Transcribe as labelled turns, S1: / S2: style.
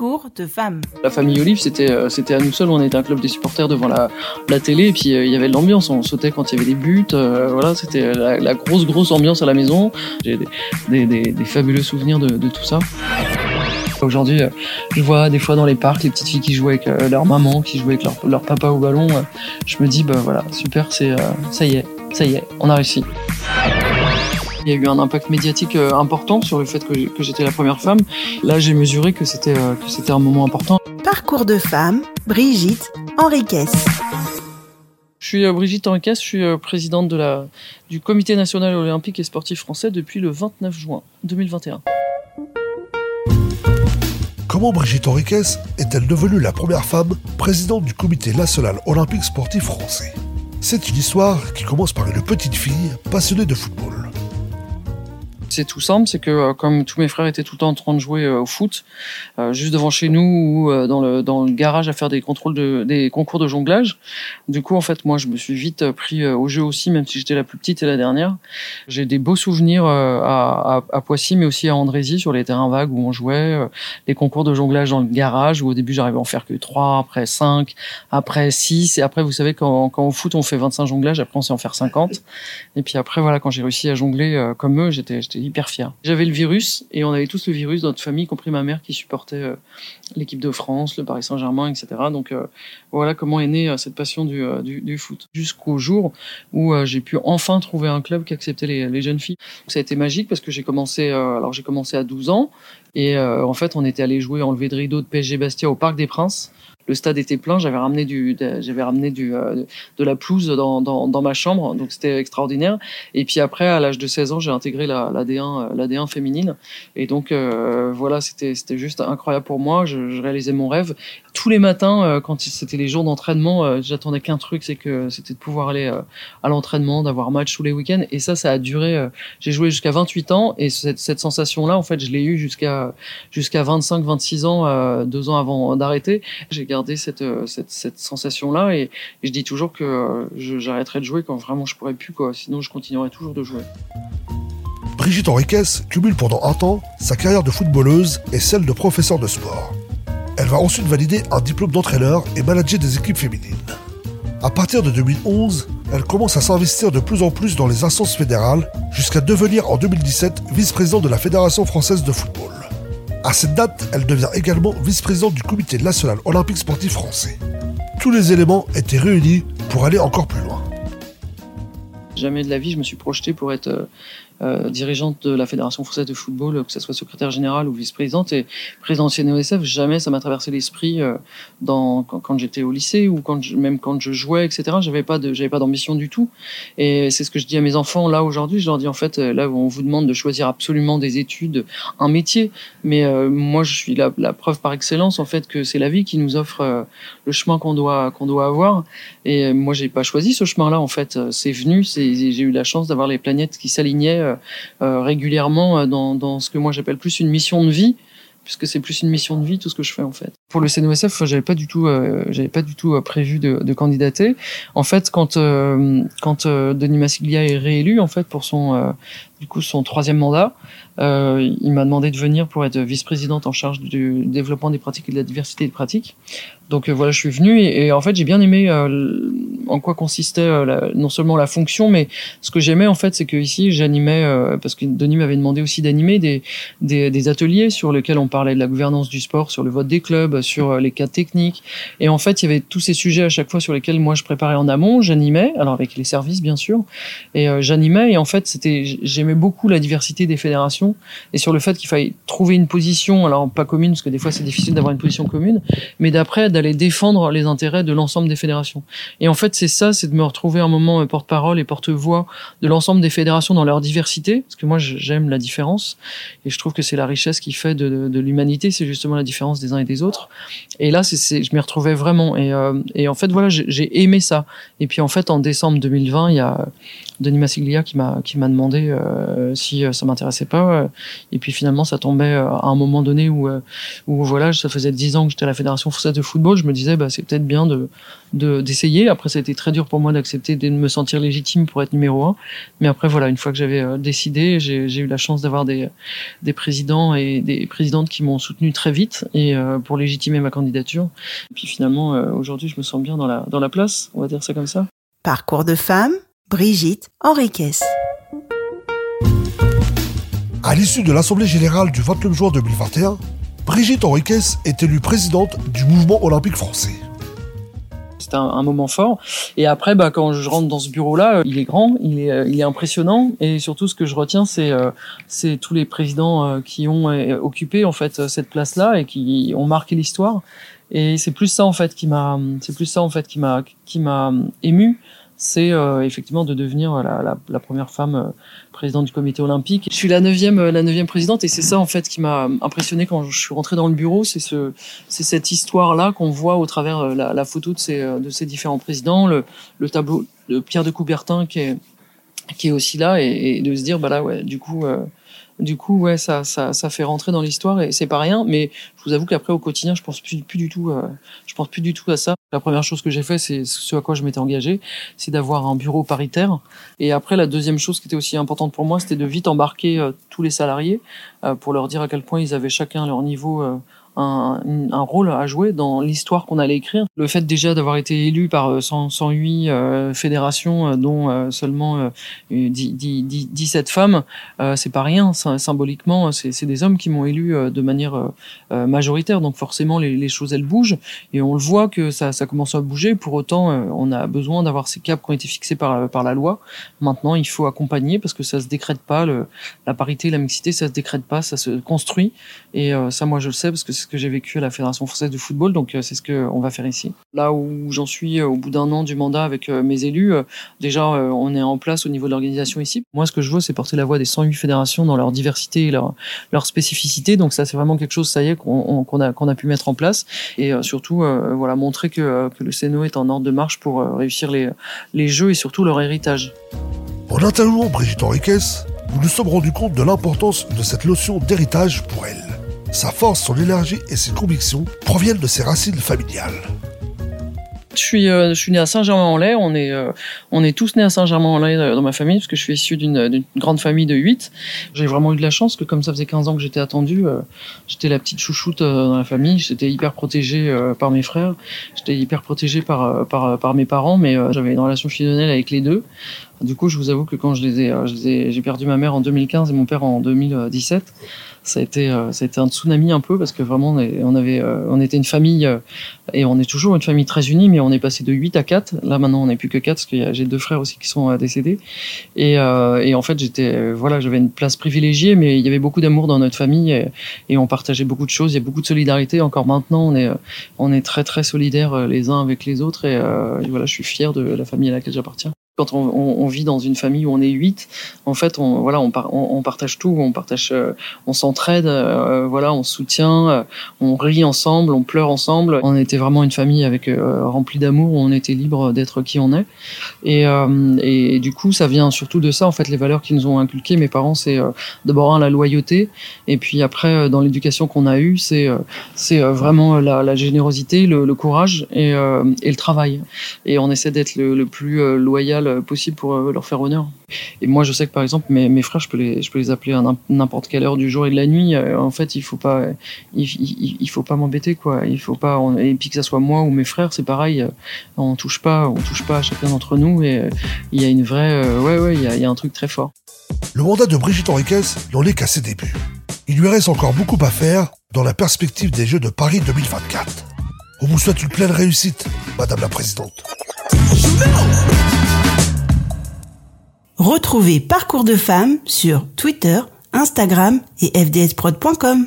S1: De.
S2: La famille Olive, c'était euh, c'était à nous seuls. On était un club des supporters devant la, la télé, et puis euh, il y avait l'ambiance. On sautait quand il y avait des buts. euh, voilà, c'était la, grosse grosse ambiance à la maison. J'ai des, des, fabuleux souvenirs de, tout ça. Aujourd'hui, je vois des fois dans les parcs les petites filles qui jouent avec leur maman, qui jouent avec leur, leur papa au ballon. je me dis, bah voilà, super, c'est ça y est, ça y est, on a réussi. Il y a eu un impact médiatique euh, important sur le fait que, j'étais la première femme. Là, j'ai mesuré que c'était euh, un moment important.
S1: Parcours de femmes, Brigitte Henriquez.
S2: Je suis euh, Brigitte Henriquez, je suis présidente de la, du Comité national olympique et sportif français depuis le 29 juin 2021.
S3: Comment Brigitte Henriquez est-elle devenue la première femme présidente du Comité national olympique sportif français? C'est une histoire qui commence par une petite fille passionnée de football.
S2: C'est tout simple, c'est que euh, comme tous mes frères étaient tout le temps en train de jouer euh, au foot, euh, juste devant chez nous ou dans le garage à faire des concours de jonglage. Du coup, en fait, moi, je me suis vite pris au jeu aussi, même si j'étais la plus petite et la dernière. J'ai des beaux souvenirs à, Poissy, mais aussi à Andrézy sur les terrains vagues où on jouait, les concours de jonglage dans le garage où au début j'arrivais à en faire que trois, après cinq, après six, et après vous savez quand au foot on fait 25 jonglages, après on sait en faire 50. Et puis après, voilà, quand j'ai réussi à jongler comme eux, j'étais hyper fier. J'avais le virus et on avait tous le virus dans notre famille, y compris ma mère qui supportait euh, l'équipe de France, le Paris Saint-Germain, etc. Donc euh, voilà comment est née euh, cette passion du, du, du foot. Jusqu'au jour où j'ai pu enfin trouver un club qui acceptait les, les jeunes filles. Ça a été magique parce que j'ai commencé, alors j'ai commencé à 12 ans et euh, en fait on était allé jouer en levée de rideau de PSG Bastia au Parc des Princes. Le stade était plein, j'avais ramené du, j'avais ramené du, euh, de la pelouse dans, dans, dans ma chambre, donc c'était extraordinaire. Et puis après, à l'âge de 16 ans, j'ai intégré la, la D1, euh, la D1 féminine. Et donc euh, voilà, c'était c'était juste incroyable pour moi. Je, je réalisais mon rêve. Tous les matins, euh, quand c'était les jours d'entraînement, j'attendais qu'un truc, c'est que c'était de pouvoir aller à l'entraînement, d'avoir match tous les week-ends. Et ça, ça a duré. j'ai joué jusqu'à 28 ans, et cette, cette sensation-là, en fait, je l'ai eu jusqu'à jusqu'à 25, 26 ans, euh, deux ans avant d'arrêter. J'ai gardé cette euh, sensation-là, et, je dis toujours que euh, j'arrêterai de jouer quand vraiment je pourrais plus. Sinon, je continuerai toujours de jouer.
S3: Brigitte Henriquez cumule pendant un temps sa carrière de footballeuse et celle de professeur de sport. Elle va ensuite valider un diplôme d'entraîneur et manager des équipes féminines. À partir de 2011, elle commence à s'investir de plus en plus dans les instances fédérales jusqu'à devenir en 2017 vice-présidente de la Fédération française de football. À cette date, elle devient également vice-présidente du Comité national olympique sportif français. Tous les éléments étaient réunis pour aller encore plus loin.
S2: Jamais de la vie, je me suis projeté pour être euh, euh, dirigeante de la Fédération française de football, que ce soit secrétaire générale ou vice-présidente. Et présidente chez NOSF, jamais ça m'a traversé l'esprit euh, quand, quand j'étais au lycée ou quand je, même quand je jouais, etc. J'avais pas j'avais pas d'ambition du tout. Et c'est ce que je dis à mes enfants là aujourd'hui. Je leur dis en fait, euh, là où on vous demande de choisir absolument des études, un métier. Mais euh, moi, je suis la, la preuve par excellence en fait que c'est la vie qui nous offre euh, le chemin qu'on doit qu'on doit avoir. Et moi, j'ai pas choisi ce chemin-là. En fait, c'est venu. J'ai eu la chance d'avoir les planètes qui s'alignaient euh, euh, régulièrement euh, dans, ce que moi j'appelle plus une mission de vie puisque c'est plus une mission de vie tout ce que je fais en fait. Pour le CNOSF, j'avais pas du tout, j'avais pas du tout prévu de, candidater. En fait, quand quand Denis Massiglia est réélu en fait pour son du coup son troisième mandat, euh, il m'a demandé de venir pour être vice-présidente en charge du développement des pratiques et de la diversité des pratiques. Donc euh, voilà, je suis venu et, en fait j'ai bien aimé euh, en quoi consistait euh, la- non seulement la fonction, mais ce que j'aimais en fait, c'est que ici j'animais euh, parce que Denis m'avait demandé aussi d'animer des, des des ateliers sur lesquels on parlait de la gouvernance du sport, sur le vote des clubs, sur les cas techniques. Et en fait, il y avait tous ces sujets à chaque fois sur lesquels moi je préparais en amont, j'animais, alors avec les services bien sûr, et j'animais. Et en fait, c'était j'aimais beaucoup la diversité des fédérations et sur le fait qu'il fallait trouver une position, alors pas commune parce que des fois c'est difficile d'avoir une position commune, mais d'après d'aller défendre les intérêts de l'ensemble des fédérations. Et en fait, c'est ça, c'est de me retrouver un moment euh, porte-parole et porte-voix de l'ensemble des fédérations dans leur diversité, parce que moi j'aime la différence et je trouve que c'est la richesse qui fait de, l'humanité, c'est justement la différence des uns et des autres. Et là, je m'y retrouvais vraiment. Et, euh, en fait, voilà, j'ai, j'ai aimé ça. Et puis en fait, en décembre 2020, il y a Denis Massiglia qui m'a qui m'a demandé euh, si ça m'intéressait pas. Et puis finalement, ça tombait à un moment donné où où voilà, ça faisait dix ans que j'étais à la fédération française de football. Je me disais, bah c'est peut-être bien de d'essayer. après, ça a été très dur pour moi d'accepter de me sentir légitime pour être numéro un. Mais après, voilà, une fois que j'avais décidé, j'ai eu la chance d'avoir des des présidents et des présidentes qui m'ont soutenu très vite et pour légitimer ma candidature. Et puis finalement, aujourd'hui, je me sens bien dans la dans la place. On va dire ça comme ça.
S1: Parcours de femme, Brigitte Henriquez.
S3: À l'issue de l'Assemblée générale du 29 juin 2021, Brigitte Henriquez est élue présidente du mouvement olympique français.
S2: C'était un, moment fort. Et après, bah, quand je rentre dans ce bureau-là, euh, il est grand, il est, euh, il est impressionnant. Et surtout, ce que je retiens, c'est euh, tous les présidents qui ont occupé en fait cette place-là et qui ont marqué l'histoire. Et c'est plus ça en fait qui m'a, c'est plus ça en fait qui m'a, qui m'a ému c'est euh, effectivement de devenir la, première femme euh, présidente du comité olympique. Je suis la neuvième, euh, la neuvième présidente et c'est ça en fait qui m'a impressionné quand je suis rentrée dans le bureau. C'est ce, c'est cette histoire là qu'on voit au travers la, la, photo de ces, de ces différents présidents, le, le tableau de Pierre de Coubertin qui est, qui est aussi là et, et de se dire bah là ouais du coup du coup, ouais, ça, ça, ça fait rentrer dans l'histoire et c'est pas rien. Mais je vous avoue qu'après au quotidien, je pense plus, plus du tout, euh, je pense plus du tout à ça. La première chose que j'ai fait, c'est ce à quoi je m'étais engagé, c'est d'avoir un bureau paritaire. Et après, la deuxième chose qui était aussi importante pour moi, c'était de vite embarquer euh, tous les salariés euh, pour leur dire à quel point ils avaient chacun leur niveau un, un, rôle à jouer dans l'histoire qu'on allait écrire. Le fait déjà d'avoir été élu par 100, euh, 108 euh, fédérations, euh, dont seulement 10, 10, 17 femmes, c'est pas rien. Symboliquement, c'est des hommes qui m'ont élu de manière majoritaire. Donc forcément, les, les, choses elles bougent et on le voit que ça, ça commence à bouger. Pour autant, on a besoin d'avoir ces caps qui ont été fixés par, par la loi. Maintenant, il faut accompagner parce que ça se décrète pas. Le, la parité, la mixité, ça se décrète pas, ça se construit. Et ça, moi, je le sais parce que ce que j'ai vécu à la Fédération française de football, donc euh, c'est ce qu'on va faire ici. Là où j'en suis euh, au bout d'un an du mandat avec euh, mes élus, déjà on est en place au niveau de l'organisation ici. Moi, ce que je veux, c'est porter la voix des 108 fédérations dans leur diversité et leur, spécificité. Donc ça, c'est vraiment quelque chose, ça y est, qu'on a, pu mettre en place et surtout, voilà, montrer que, le CNO est en ordre de marche pour réussir les, les jeux et surtout leur héritage.
S3: En interviewant Brigitte Henriquez, nous nous sommes rendus compte de l'importance de cette notion d'héritage pour elle. Sa force, son énergie et ses convictions proviennent de ses racines familiales.
S2: Je suis, euh, né à Saint-Germain-en-Laye. On est, euh, on est tous nés à Saint-Germain-en-Laye euh, dans ma famille, parce que je suis issu d'une grande famille de 8. J'ai vraiment eu de la chance que, comme ça faisait 15 ans que j'étais attendu, j'étais la petite chouchoute dans la famille. J'étais hyper protégé par mes frères. J'étais hyper protégé par, par, par mes parents, mais j'avais une relation fusionnelle avec les deux. Du coup, je vous avoue que quand je les ai, j'ai perdu ma mère en 2015 et mon père en 2017 ça a été euh, ça a été un tsunami un peu parce que vraiment on, avait euh, on était une famille euh, et on est toujours une famille très unie mais on est passé de 8 à 4 là maintenant on n'est plus que 4 parce que j'ai deux frères aussi qui sont décédés. Et, et en fait j'étais voilà j'avais une place privilégiée mais il y avait beaucoup d'amour dans notre famille et, et, on partageait beaucoup de choses. Il y a beaucoup de solidarité encore maintenant. On est on est très très solidaires les uns avec les autres et, et voilà je suis fier de la famille à laquelle j'appartiens quand on, on, vit dans une famille où on est huit, en fait, on voilà, on, on, partage tout, on partage, euh, on s'entraide, euh, voilà, on soutient, euh, on rit ensemble, on pleure ensemble. On était vraiment une famille avec remplie d'amour, on était libre d'être qui on est. Et, et, du coup, ça vient surtout de ça, en fait, les valeurs qui nous ont inculquées. Mes parents, c'est d'abord la loyauté, et puis après, dans l'éducation qu'on a eue, c'est c'est vraiment la, la générosité, le, le courage et, et, le travail. Et on essaie d'être le, le plus loyal euh, possible pour euh, leur faire honneur. Et moi, je sais que par exemple, mes, frères, je peux les, je peux les appeler à n'importe quelle heure du jour et de la nuit. Euh, en fait, il faut pas, il, faut pas m'embêter, quoi. Il faut pas, et puis que ça soit moi ou mes frères, c'est pareil. On touche pas, on touche pas à chacun d'entre nous. Et il y a une vraie, ouais, ouais, il y a, il y a un truc très fort.
S3: Le mandat de Brigitte Henriquez n'en est qu'à ses débuts. Il lui reste encore beaucoup à faire dans la perspective des Jeux de Paris 2024. On vous souhaite une pleine réussite, Madame la Présidente.
S1: Retrouvez Parcours de femmes sur Twitter, Instagram et fdsprod.com.